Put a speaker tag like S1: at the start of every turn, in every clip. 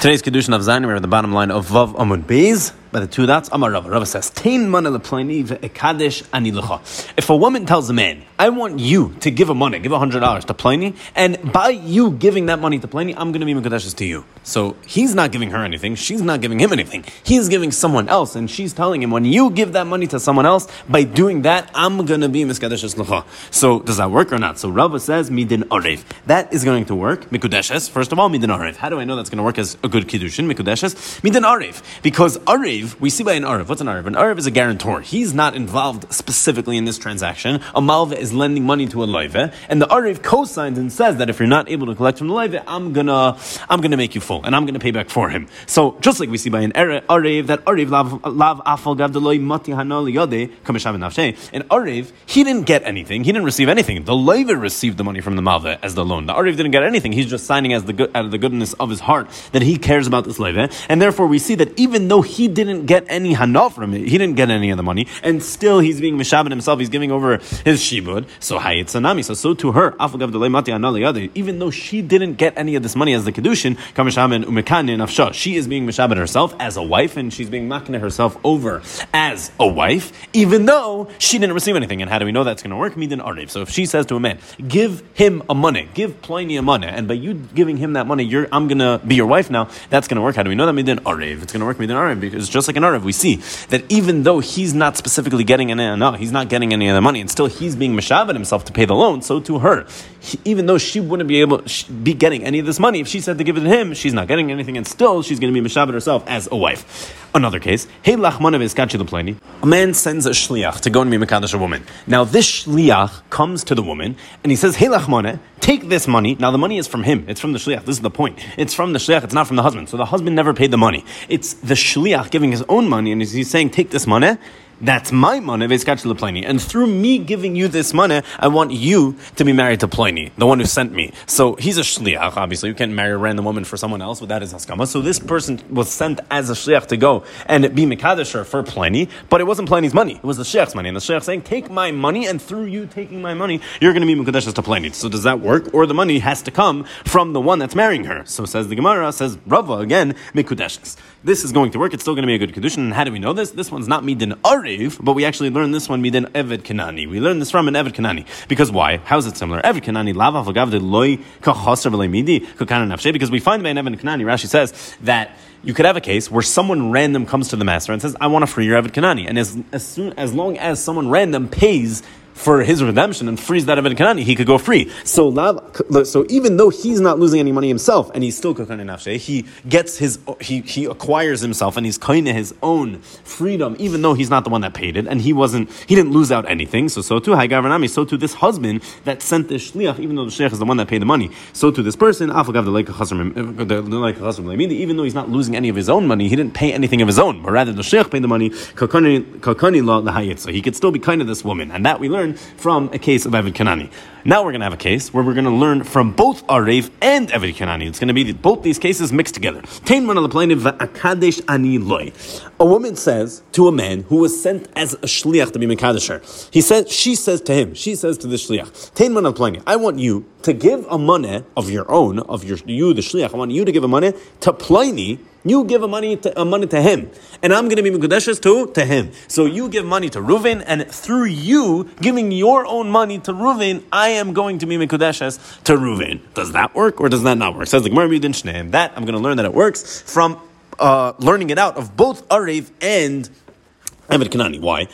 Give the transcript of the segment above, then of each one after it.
S1: Today's Kedushin of Zayin, we're at the bottom line of Vav Amud Beis by the two dots. Amar Rava. Rava says, Tain mana leplani ve'ekadesh ani If a woman tells a man, I want you to give a money, give a hundred dollars to Pliny, and by you giving that money to Pliny, I'm going to be Mekadeshes to you. So he's not giving her anything, she's not giving him anything. He's giving someone else, and she's telling him, when you give that money to someone else, by doing that, I'm going to be Mekadeshes L'cha. So does that work or not? So Rava says, Midin Arev. That is going to work. Mekudeshes, first of all, Midin Arev. How do I know that's going to work as a good Kiddushin? Mekudeshes? Midin Arev. Because Arev we see by an Arif. What's an Arif? An Arif is a guarantor. He's not involved specifically in this transaction. A Malva is lending money to a Loive, and the Arif co-signs and says that if you're not able to collect from the Loive, I'm gonna, I'm gonna make you full, and I'm gonna pay back for him. So, just like we see by an Arif, that Arif, lav afal gavdeloi mati hanol yode, and Arif, he didn't get anything, he didn't receive anything. The Loive received the money from the Malva as the loan. The Arif didn't get anything, he's just signing as the out of the goodness of his heart that he cares about this Loive, and therefore we see that even though he didn't didn't get any hana from it. He didn't get any of the money, and still he's being mishabed himself. He's giving over his shibud. So hayitsanami. So so to her, even though she didn't get any of this money as the kedushin, she is being mishabed herself as a wife, and she's being makna herself over as a wife, even though she didn't receive anything. And how do we know that's going to work? Midin ariv. So if she says to a man, "Give him a money, give Pliny a money," and by you giving him that money, you're I'm going to be your wife now. That's going to work. How do we know that midin ariv? It's going to work midin ariv because just just like an Arab, we see that even though he's not specifically getting any, no, he's not getting any of the money, and still he's being mashavet himself to pay the loan, so to her, he, even though she wouldn't be able be getting any of this money, if she said to give it to him, she's not getting anything, and still she's going to be mashavet herself as a wife. Another case, hey lachmanav is a man sends a shliach to go and be mekadosh a woman. Now this shliach comes to the woman, and he says, hey lachmane, take this money. Now the money is from him. It's from the shliach. This is the point. It's from the shliach. It's not from the husband. So the husband never paid the money. It's the shliach giving his own money, and he's saying, take this money that's my money, Pliny. And through me giving you this money, I want you to be married to Pliny, the one who sent me. So he's a shliach, obviously. You can't marry a random woman for someone else without his haskama. So this person was sent as a shliach to go and be Mekadesher for Pliny, but it wasn't Pliny's money. It was the shliach's money. And the shliach saying, take my money, and through you taking my money, you're going to be Mekadesher to Pliny. So does that work? Or the money has to come from the one that's marrying her. So says the Gemara, says Rava again, Mekudeshes. This is going to work. It's still going to be a good condition. And how do we know this? This one's not Midin But we actually learned this one Midin Eved Kanani. We learned this from an Eved Kanani. Because why? How is it similar? Eved Kanani, Lava Vagav loy Midi. Because we find by an Eved Kanani, Rashi says that you could have a case where someone random comes to the master and says, I want to free your Eved Kanani. And as, as, soon, as long as someone random pays for his redemption and frees that Eved Kanani, he could go free. So, so even though he's not losing any money himself, and he's still Kokane Nafshe, he gets his, he, he acquires himself and he's kind of his own freedom, even though he's not the one that paid it, and he wasn't, he didn't lose out anything. So, so too, Haigavanami, so too this husband that sent the Shliach, even though the Shliach is the one that paid the money, so to this person, Hasryman, uh, even though he's not losing any of his own money, he didn't pay anything of his own, but rather the Shliach paid the money, kakane la so he could still be kind of this woman, and that we learn learn from a case of Evid Kanani. Now we're going to have a case where we're going to learn from both Arev and Evid Kanani. It's going to be both these cases mixed together. A woman says to a man who was sent as a shliach to be Mekadesher, he says, she says to him, she says to the shliach, I want you to give a money of your own, of your, you, the shliach, I want you to give a money to Pliny you give a money to, money to him, and I'm going to be mekudeshes to to him. So you give money to Reuven, and through you giving your own money to Reuven, I am going to be mekudeshes to Reuven. Does that work or does that not work? Says the Gemara That I'm going to learn that it works from uh, learning it out of both Arev and. Why?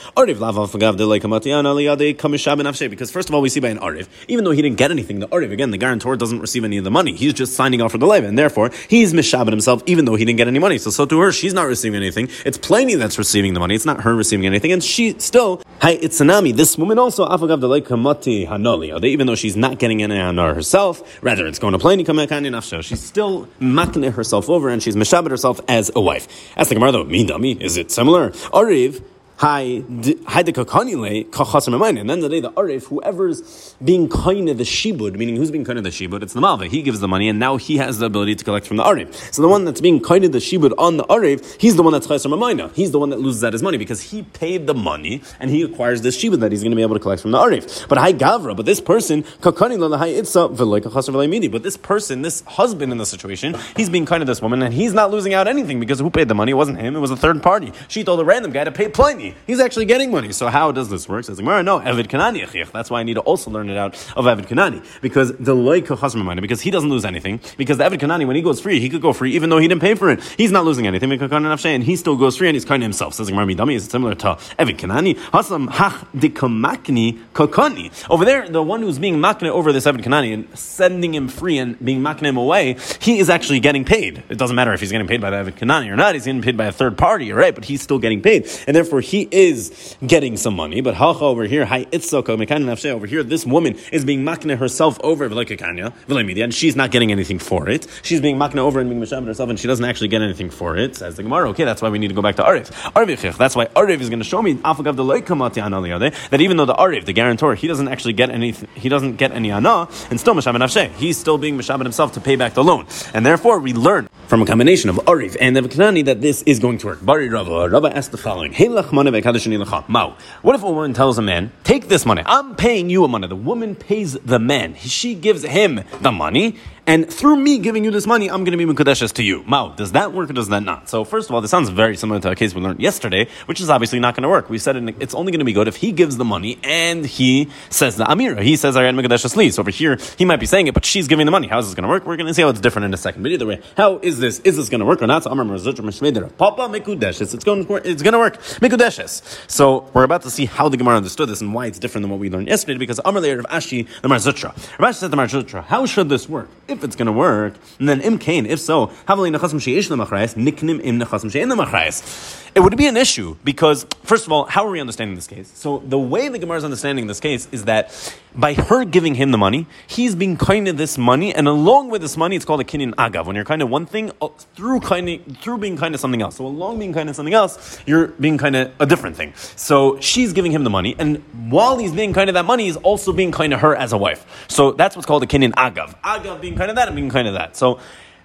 S1: Because first of all, we see by an Ariv, even though he didn't get anything, the Ariv, again, the guarantor doesn't receive any of the money. He's just signing off for the Leva, and therefore he's mishabed himself, even though he didn't get any money. So, so to her, she's not receiving anything. It's Pliny that's receiving the money. It's not her receiving anything, and she still, hi, it's Sanami. This woman also, even though she's not getting any honor herself, rather it's going to Pliny, afsha. she's still makne herself over, and she's mishabed herself as a wife. Ask the Gemara though, dummy, is it similar? Ariv, Hi, hi, the And then the day, the arif, whoever's being kind of the shibud, meaning who's being kind of the shibud, it's the malva. He gives the money, and now he has the ability to collect from the arif. So the one that's being kind of the shibud on the arif, he's the one that's chayser mamayna. He's the one that loses out his money because he paid the money and he acquires this shibud that he's going to be able to collect from the arif. But hi gavra, but this person kakani le hi itza But this person, this husband in the situation, he's being kind of this woman, and he's not losing out anything because who paid the money? It wasn't him. It was a third party. She told a random guy to pay Pliny He's actually getting money. So how does this work? Says Gemara, no, Evid Kanani That's why I need to also learn it out of Evid Kanani. Because the Loika money, because he doesn't lose anything. Because the Evid Kanani, when he goes free, he could go free even though he didn't pay for it. He's not losing anything. And he still goes free and he's kind of himself. Says Gemara, Midami is similar to Evid Kanani. Hach Dikamakni. Over there, the one who's being makne over this Evid Kanani and sending him free and being makne him away, he is actually getting paid. It doesn't matter if he's getting paid by the Evid Kanani or not. He's getting paid by a third party, right? But he's still getting paid. And therefore, he he is getting some money, but hacha over here, hi itzoko nafshe over here, this woman is being makne herself over v'loikakanya and she's not getting anything for it. She's being makne over and being mishabed herself, and she doesn't actually get anything for it. Says the Gemara. Okay, that's why we need to go back to Arif. Arif That's why Arif is going to show me afagav that even though the Arif, the guarantor, he doesn't actually get any, he doesn't get any ana, and still mishabed nafshe. He's still being mishabed himself to pay back the loan, and therefore we learn from a combination of Arif and the Kanani that this is going to work. Bari Rava. Rava asked the following: what if a woman tells a man, take this money, I'm paying you a money. The woman pays the man. She gives him the money, and through me giving you this money, I'm going to be Mukadeshes to you. Mao, does that work or does that not? So, first of all, this sounds very similar to a case we learned yesterday, which is obviously not going to work. We said it's only going to be good if he gives the money and he says the Amira. He says, I got Mukadeshes Li. So over here, he might be saying it, but she's giving the money. How is this going to work? We're going to see how it's different in a second. But either way, how is this? Is this going to work or not? So, Papa Mikudeshes. It's going, it's going to work. Mikudeshes. So, we're about to see how the Gemara understood this and why it's different than what we learned yesterday because Amar Lei Rav Ashi, the Mar Zutra. Rav said the Mar Zutra, how should this work? If it's going to work, and then im kain, if so, niknim im it would be an issue because, first of all, how are we understanding this case? So the way the Gemara is understanding this case is that by her giving him the money, he's being kind of this money, and along with this money, it's called a kinyan agav. When you're kind of one thing uh, through kind of through being kind of something else. So along being kind of something else, you're being kind of a different thing. So she's giving him the money, and while he's being kind of that money, he's also being kind of her as a wife. So that's what's called a kinyan agav. Agav being kind of that and being kind of that. So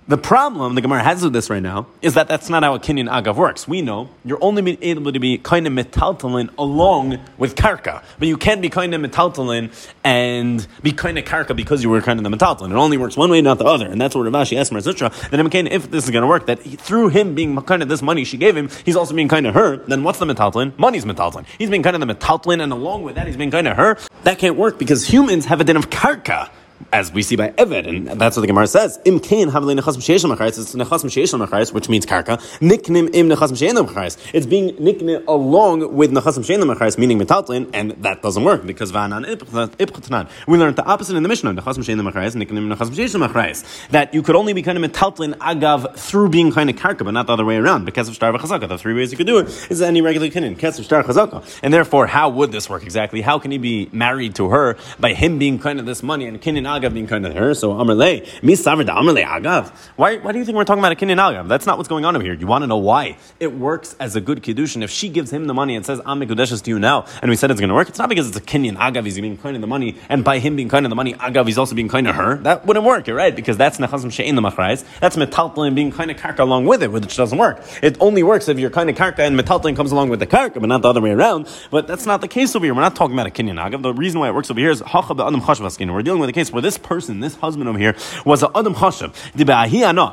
S1: the problem the Gemara has with this right now is that that's not how a kinyan agav works. We know you're only able to be kind of metaltalin along with karka, but you can't be kind of metaltalin and be kind of karka because you were kind of the metaltalin. It only works one way, not the other, and that's what Rav Ashi asked Mar Zutra. Then if this is going to work, that he, through him being kind of this money she gave him, he's also being kind of her. Then what's the metaltalin? Money's metaltalin. He's being kind of the metaltalin, and along with that, he's being kind of her. That can't work because humans have a din of karka as we see by Eved, and that's what the Gemara says. Im kain havle nechas m'sheish l'machayis. It's nechas m'sheish l'machayis, which means karka. Niknim im nechas m'shein l'machayis. It's being nikne along with nechas m'shein l'machayis, meaning metaltlin, and that doesn't work because va'anan ipchatnan. We learned the opposite in the Mishnah. Nechas m'shein l'machayis, niknim nechas m'sheish l'machayis. That you could only be kind of metaltlin agav through being kind of karka, but not the other way around. Because of shtar v'chazaka, the three ways you could do it is any regular kinyan. Kesef shtar chazaka, and therefore, how would this work exactly? How can he be married to her by him being kind of this money and kinyan agav being kind of her? So Amarle, Misavar da Amarle Agav. Why, why do you think we're talking about a Kinyan Agav? That's not what's going on over here. You want to know why? It works as a good Kiddushin. If she gives him the money and says, I'm to you now, and we said it's going to work, it's not because it's a Kinyan Agav, he's being kind of the money, and by him being kind of the money, Agav, he's also being kind of her. That wouldn't work, right, because that's Nechazim She'in the Machrais. That's Metaltlin being kind of Karka along with it, which doesn't work. It only works if you're kind of Karka and Metaltlin comes along with the Karka, but not the other way around. But that's not the case over here. We're not talking about a Kinyan Agav. The reason why it works over here is We're dealing with a case where this person, this husband over here, was an Adam Chashav.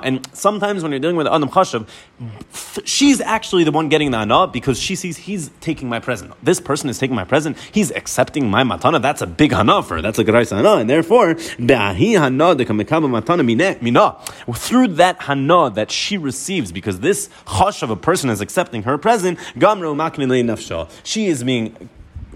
S1: And sometimes when you're dealing with an Adam Chashav, she's actually the one getting the Ana because she sees he's taking my present. This person is taking my present. He's accepting my matana. That's a big Hana for her. That's a Gerais Hana. And therefore, through that Hana that she receives, because this Chashav, a person is accepting her present, she is being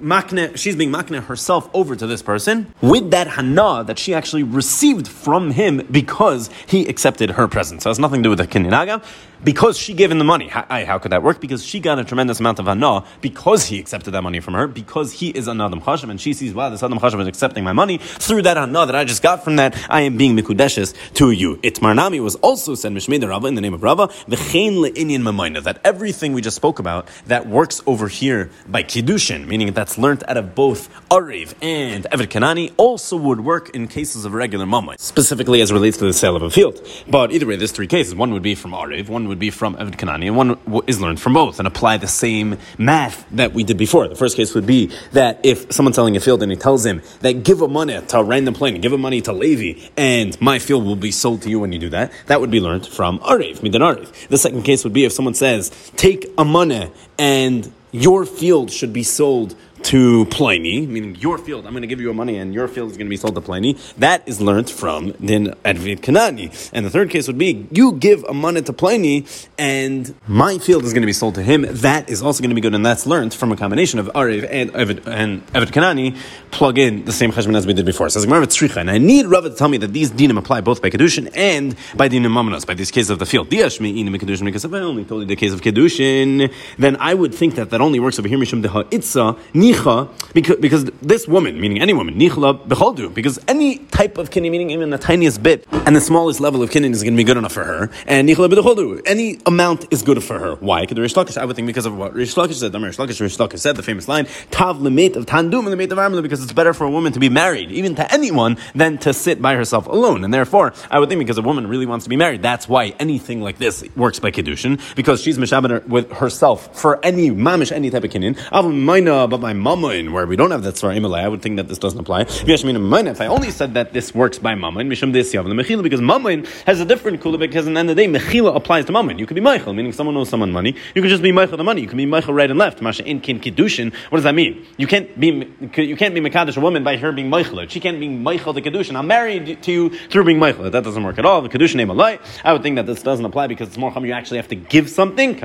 S1: makne, she's being makne herself over to this person with that hana that she actually received from him because he accepted her present. So it has nothing to do with the kinyan because she gave him the money. How, how, could that work? Because she got a tremendous amount of hana because he accepted that money from her, because he is an Adam Chashav, and she sees, wow, this Adam Chashav is accepting my money. Through that hana that I just got from that, I am being mikudeshes to you. Itmar Nami was also said, Mishmei Rava, in the name of Rava, v'chein le'inyan mamayna, that everything we just spoke about that works over here by Kiddushin, meaning that's learned out of both Ariv and Evet Kanani, also would work in cases of regular mamay, specifically as relates to the sale of a field. But either way, there's three cases. One would be from Ariv, one would be from Evet Kanani, and one is learned from both and apply the same math that we did before. The first case would be that if someone's selling a field and he tells him that give a money to a random plane, give a money to Levi, and my field will be sold to you when you do that, that would be learned from Ariv, Midan Ariv. The second case would be if someone says, take a money and your field should be sold to Pliny, meaning your field, I'm going to give you money and your field is going to be sold to Pliny. That is learnt from Din Advid Kanani. And the third case would be you give a money to Pliny and my field is going to be sold to him. That is also going to be good and that's learnt from a combination of Ariv and Evid, and Kanani. Plug in the same cheshbon as we did before. So and I need Rava to tell me that these dinim apply both by Kedushin and by dinim Mamanos, by these cases of the field. Because if I only told you the case of Kedushin, then I would think that that only works over here, nicha, because, because this woman, meaning any woman, nichla becholdu, because any type of kinyan, meaning even the tiniest bit, and the smallest level of kinyan is going to be good enough for her, and nichla becholdu, any amount is good for her. Why? Because Reish Lakish, I would think because of what Reish Lakish said, Reish Lakish, Reish Lakish said, the famous line, tav lemit of tandum and lemit of armela, because it's better for a woman to be married, even to anyone, than to sit by herself alone. And therefore, I would think because a woman really wants to be married, that's why anything like this works by Kiddushin, because she's mishaber with herself for any mamish, any type of kinyan. But my mamoin, where we don't have that svara imalai, I would think that this doesn't apply. If I only said that this works by mechila, because mamoin has a different kula, because in the end of the day, mechila applies to mamoin. You could be mochel, meaning someone owes someone money. You could just be mochel the money. You can be mochel right and left. Masha in kin kiddushin. What does that mean? You can't be you can't be mekadosh a woman by her being mochel. She can't be mochel the kiddushin. I'm married to you through being mochel. That doesn't work at all. The kiddushin name alai. I would think that this doesn't apply because it's more. You actually have to give something.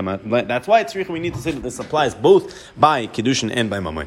S1: That's why it's we need to say that this applies both by kiddushin and by mamoin.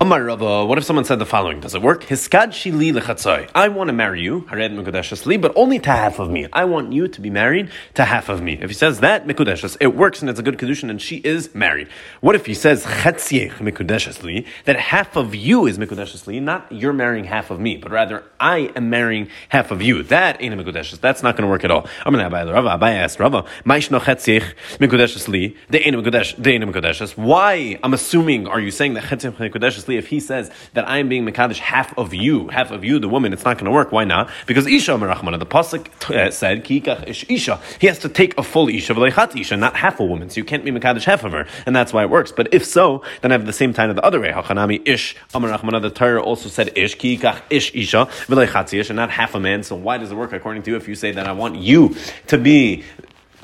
S1: Amar Rava, what if someone said the following? Does it work? Hiskad shili lechatzai. I want to marry you, hared mikudeshes li, but only to half of me. I want you to be married to half of me. If he says that, mikudeshes, it works and it's a good kedushin and she is married. What if he says chetziech mikudeshes li, that half of you is mikudeshes li, not you're marrying half of me, but rather I am marrying half of you. That ain't a mikudeshes. That's not going to work at all. I'm going to Abai Rava. Abai asked Rava, maishno chetziech mikudeshes li, de ain't mikudeshes. Why? I'm assuming, are you saying that chetziech mikudeshes li if he says that I am being Mekadesh half of you, half of you, the woman, it's not going to work. Why not? Because Isha Merachmana, the Pasuk uh, said, Kikach Ish Isha. He has to take a full Isha, V'lechat Isha, not half a woman. So you can't be Mekadesh half of her. And that's why it works. But if so, then I have the same time of the other way. Hachanami Ish, Amar the Torah also said Ish, Kikach Ish Isha, V'lechat Isha, not half a man. So why does it work according to you if you say that I want you to be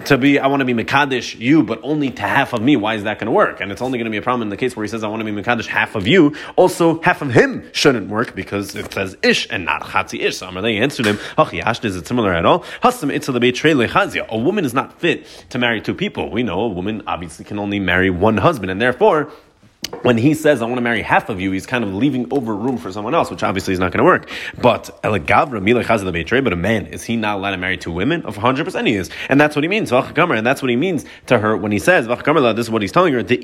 S1: to be, I want to be Mekadesh you, but only to half of me. Why is that going to work? And it's only going to be a problem in the case where he says, I want to be Mekadesh half of you. Also, half of him shouldn't work because it says Ish and not Chatzi Ish. So Amalei answered him, is it similar at all? A woman is not fit to marry two people. We know a woman obviously can only marry one husband, and therefore, when he says, I want to marry half of you, he's kind of leaving over room for someone else, which obviously is not going to work. But but a man, is he not allowed to marry two women? Of 100% he is. And that's what he means. And that's what he means to her when he says, this is what he's telling her, that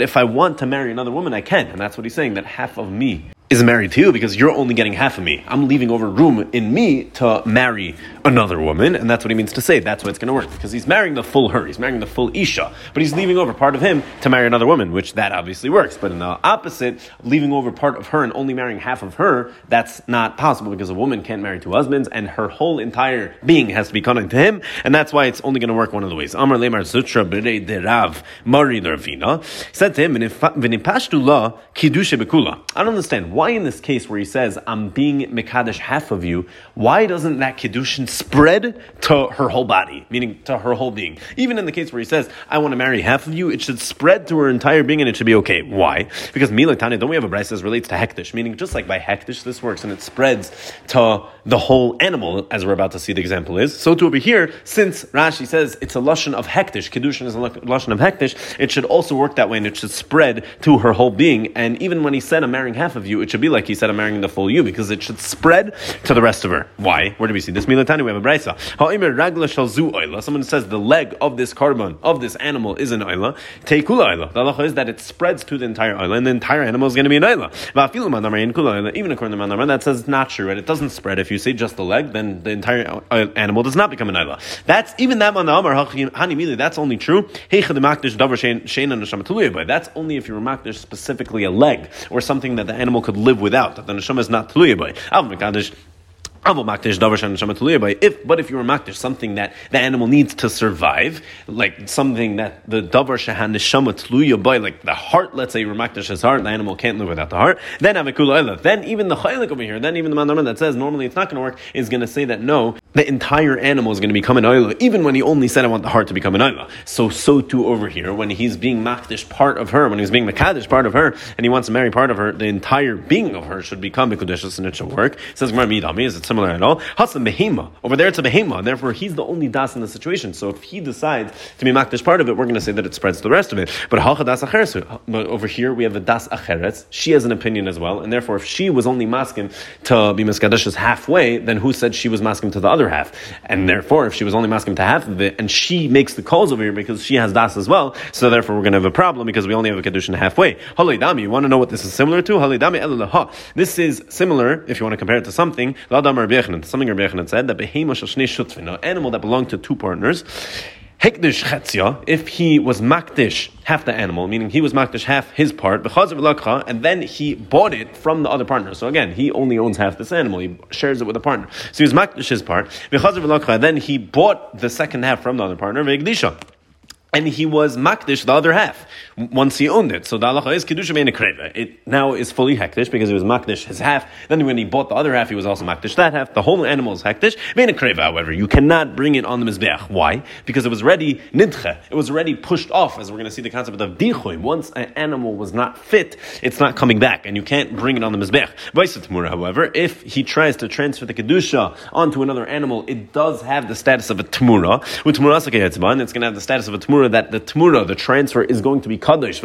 S1: if I want to marry another woman, I can. And that's what he's saying, that half of me is married to you because you're only getting half of me. I'm leaving over room in me to marry another woman, and that's what he means to say. That's why it's going to work because he's marrying the full her, he's marrying the full Isha, but he's leaving over part of him to marry another woman, which that obviously works. But in the opposite, leaving over part of her and only marrying half of her, that's not possible because a woman can't marry two husbands, and her whole entire being has to be connected to him, and that's why it's only going to work one of the ways. Amar Lemar Zutra Derav Mari Ravina said to him. I don't understand why why in this case where he says, I'm being Mekadesh half of you, why doesn't that Kedushin spread to her whole body, meaning to her whole being? Even in the case where he says, I want to marry half of you, it should spread to her entire being and it should be okay. Why? Because Milatani, don't we have a Brisa that relates to Hektish, meaning just like by Hektish this works and it spreads to the whole animal, as we're about to see the example is. So to over here, since Rashi says it's a Lashon of Hektish, Kedushin is a Lashon of Hektish, it should also work that way and it should spread to her whole being. And even when he said, I'm marrying half of you, it should be like he said, I'm marrying the full you, because it should spread to the rest of her. Why? Where do we see this? Milatani, we have a Brisa. Someone says the leg of this korban, of this animal, is an oila. Teikula oila. The halacha is that it spreads to the entire oila, and the entire animal is going to be an oila. Even according to Manamar, that says it's not true, and it doesn't spread. If you say just the leg, then the entire animal does not become an oila. That's even that Manamar, Hani that's only true. That's only if you were makdish specifically a leg or something that the animal could live without, that the neshama is not tluya by. If, but if you were makdish something that the animal needs to survive, like something that the davar shahan neshama tluya by, like the heart, let's say you makdish his heart, the animal can't live without the heart, then avekula Then even the chaylik over here, then even the mandamar that says normally it's not going to work, is going to say that no, the entire animal is going to become an oila, even when he only said I want the heart to become an oila. So, so too over here, when he's being makdish part of her, when he's being makadish part of her, and he wants to marry part of her, the entire being of her should become Mikudishas and it should work. It says is it similar at all? Hasan Behema. Over there it's a Behema, and therefore he's the only Das in the situation. So if he decides to be Makdish part of it, we're going to say that it spreads the rest of it. But Das over here we have a Das Acheretz. She has an opinion as well, and therefore if she was only masking to be Miskadishas halfway, then who said she was masking to the other half? And therefore if she was only masking to half of it, and she makes the calls over here because she has Das as well, so therefore we're going to have a problem because we only have a Kedushin halfway. Halidami, you want to know what this is similar to? Halidami This is similar, if you want to compare it to something, something Rabbi said, that an animal that belonged to two partners, Hekdish chetzia, if he was makdish half the animal, meaning he was makdish half his part, and then he bought it from the other partner. So again, he only owns half this animal, he shares it with a partner. So he was makdish his part, then he bought the second half from the other partner, and he was makdish the other half once he owned it. So the halacha is kedusha mein It now is fully hektish because it was makdish his half. Then when he bought the other half, he was also makdish that half. The whole animal is hektish mein However, you cannot bring it on the mizbeach. Why? Because it was already nidche. It was already pushed off. As we're going to see the concept of dichoy. Once an animal was not fit, it's not coming back, and you can't bring it on the mizbeach. Vaisatmura, however, if he tries to transfer the kedusha onto another animal, it does have the status of a tmura. With tmura it's going to have the status of a tmura that the tmura, the transfer, is going to be kadosh.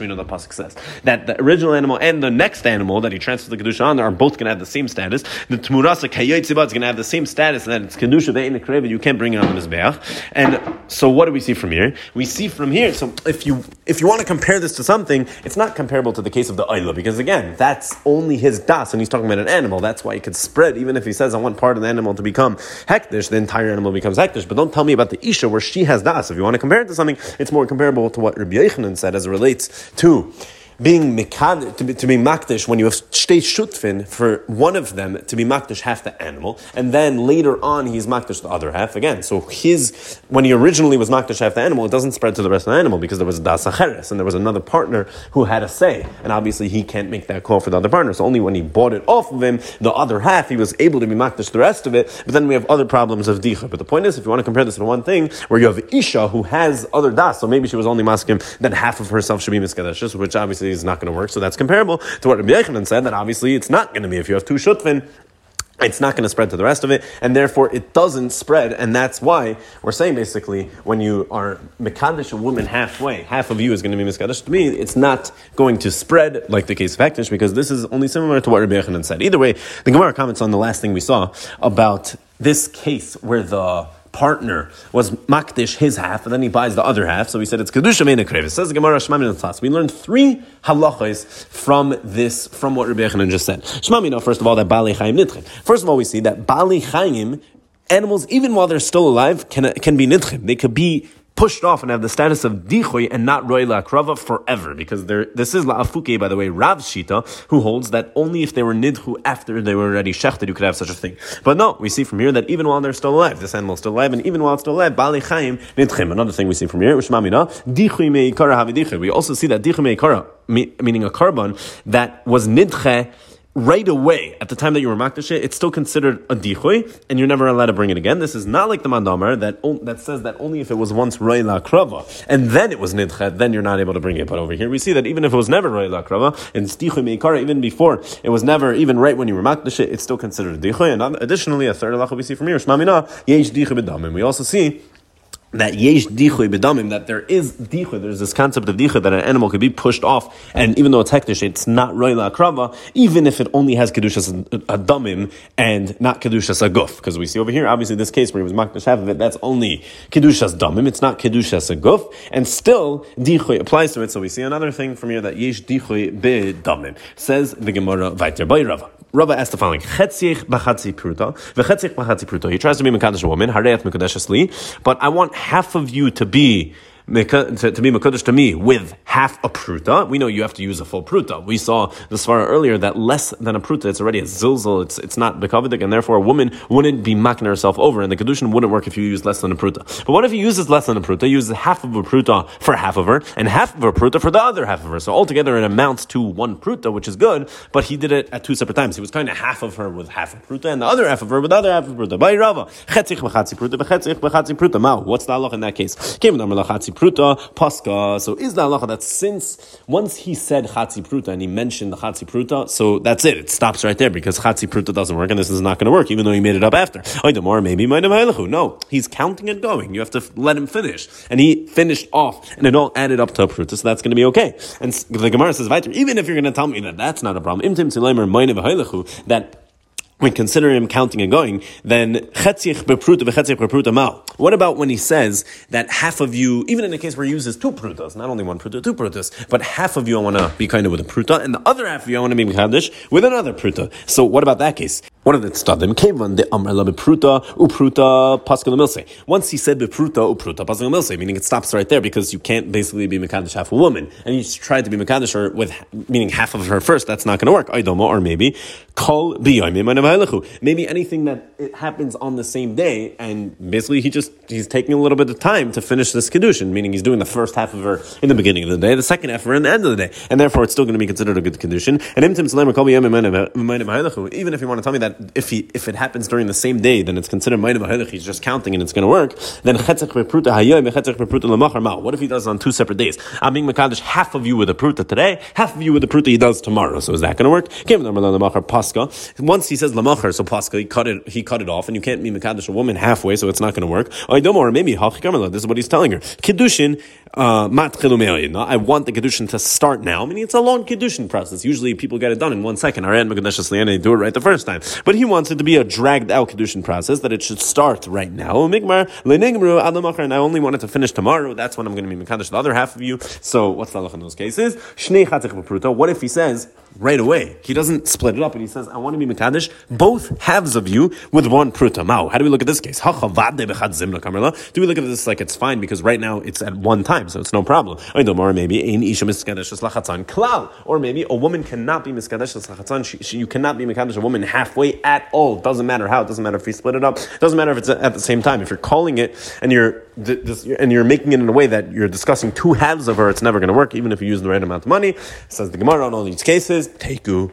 S1: We know the pasuk says that the original animal and the next animal that he transfers the kedusha on are both going to have the same status. The tmurasa kayotziba is going to have the same status, and that it's kedusha ve'in You can't bring it on the mizbeach. And so, what do we see from here? We see from here. So, if you if you want to compare this to something, it's not comparable to the case of the oila because again, that's only his das, and he's talking about an animal. That's why it could spread. Even if he says I want part of the animal to become hektish, the entire animal becomes hektish. But don't tell me about the isha where she has das. If you want to compare it to something, it's more comparable to what Rabbi Yochanan said as it relates to being mikad, to be, to be makdish when you have state shutfin for one of them to be makdish half the animal, and then later on he's makdish the other half again. So his when he originally was makdish half the animal, it doesn't spread to the rest of the animal because there was das and there was another partner who had a say, and obviously he can't make that call for the other partner. So only when he bought it off of him, the other half he was able to be makdish the rest of it. But then we have other problems of dicha. But the point is, if you want to compare this to one thing where you have isha who has other das, so maybe she was only masking, then half of herself should be miskadeshes, which obviously is not going to work. So that's comparable to what Rabbi Yochanan said, that obviously it's not going to be. If you have two shutvin, it's not going to spread to the rest of it, and therefore it doesn't spread, and that's why we're saying basically when you are Mekadesh a woman halfway, half of you is going to be Mekadesh to me, it's not going to spread like the case of Hektish, because this is only similar to what Rabbi Yochanan said. Either way, the Gemara comments on the last thing we saw about this case where the partner was makdish his half, and then he buys the other half. So he said it's kedusha meina krevis. Says Gemara Shmamina We learned three halachas from this, from what Rabbi Yochanan just said. Shmamina, first of all, that bali chayim nitchim. First of all, we see that bali chayim animals, even while they're still alive, can, can be nidchim. They could be pushed off and have the status of dichoy and not roy la'akrava forever. Because this is la'afuke, by the way, Rav Shita, who holds that only if they were nidhu after they were already shechted, you could have such a thing. But no, we see from here that even while they're still alive, this animal is still alive, and even while it's still alive, bali chayim nidchim. Another thing we see from here, which mamina, dichoy me'ikara havidichoy. We also see that dichoy me'ikara meaning a korban that was nidche right away at the time that you were makdash it's still considered a dichui, and you're never allowed to bring it again. This is not like the mandamar that that says that only if it was once roila krava and then it was nidchet, then you're not able to bring it. But over here we see that even if it was never roila krava and dichui meikara, even before it was never even right when you were makdash it's still considered a dichui. And additionally, a third halacha we see from here, shmamina yesh dichui bedamim. We also see that yesh dichui bedamim, that there is dichui, there's this concept of dichui that an animal could be pushed off, and even though it's it's not roila akrava, even if it only has kedushas adamim and not kedushas aguf. Because we see over here, obviously, this case where he was makdash half of it, that's only kedushas damim, it's not kedushas aguf, and still dichui applies to it. So we see another thing from here that yesh dichui bedamim says the Gemara weiter by Rava. Rava asked the following: Chetzich b'chatzi pruta, v'chetzich b'chatzi pruta. He tries to be mekadosh a woman, hareyat mekadosh li, but I want half of you to be to, be Makodesh to me with half a pruta, we know you have to use a full pruta. We saw the svara earlier that less than a pruta, it's already a zilzal, it's, it's not bekavadik, and therefore a woman wouldn't be making herself over, and the kedushin wouldn't work if you use less than a pruta. But what if he uses less than a pruta, uses half of a pruta for half of her, and half of a pruta for the other half of her? So altogether it amounts to one pruta, which is good, but he did it at two separate times. He was kind of half of her with half a pruta, and the other half of her with the other half of pruta. By Rava, what's the halach in that case? Pruta, pas so is the halacha that since once he said chatzi pruta and he mentioned the chatzi pruta, so that's it. It stops right there because chatzi pruta doesn't work and this is not going to work, even though he made it up after. Or maybe no, he's counting and going. You have to let him finish, and he finished off, and it all added up to a pruta, so that's going to be okay. And the Gemara says, even if you're going to tell me that that's not a problem, that when considering him counting and going, then chetzich mal. What about when he says that half of you, even in a case where he uses two prutas, not only one pruta, two prutas, but half of you I want to be kind of with a pruta, and the other half of you I want to be mechadish with another pruta. So what about that case? One of the tzadim came on the amr la bepruta upruta pascal milse. Once he said bepruta upruta pascal milse, meaning it stops right there because you can't basically be mekadosh half a woman, and you tried to be mekadosh her with meaning half of her first. That's not going to work. Idoma or maybe kol maybe anything that it happens on the same day, and basically he just he's taking a little bit of time to finish this kedushin, meaning he's doing the first half of her in the beginning of the day, the second half of her in the end of the day, and therefore it's still going to be considered a good kedushin. And even if you want to tell me that that if he if it happens during the same day, then it's considered ma'id He's just counting and it's going to work. Then What if he does it on two separate days? I'm being mekadosh half of you with a pruta today, half of you with the pruta he does tomorrow. So is that going to work? Paska. Once he says lamachar, so pascha he cut it he cut it off, and you can't be mekadosh a woman halfway, so it's not going to work. Or maybe this is what he's telling her. Kiddushin uh, I want the kedushin to start now. I mean, it's a long kedushin process. Usually, people get it done in one second. They do it right the first time. But he wants it to be a dragged out Kedushin process, that it should start right now. And I only want it to finish tomorrow. That's when I'm going to be Mekadosh the other half of you. So what's the in those cases? What if he says, right away. He doesn't split it up, and he says, I want to be Mekadesh, both halves of you with one pruta. How do we look at this case? Do we look at this like it's fine because right now it's at one time, so it's no problem. Or maybe a woman cannot be Miskadesh You cannot be Mekadesh a woman halfway at all. It doesn't matter how. It doesn't matter if we split it up. It doesn't matter if it's at the same time. If you're calling it and you're and you're making it in a way that you're discussing two halves of her, it's never going to work, even if you use the right amount of money. Says the Gemara on all these cases. Teiku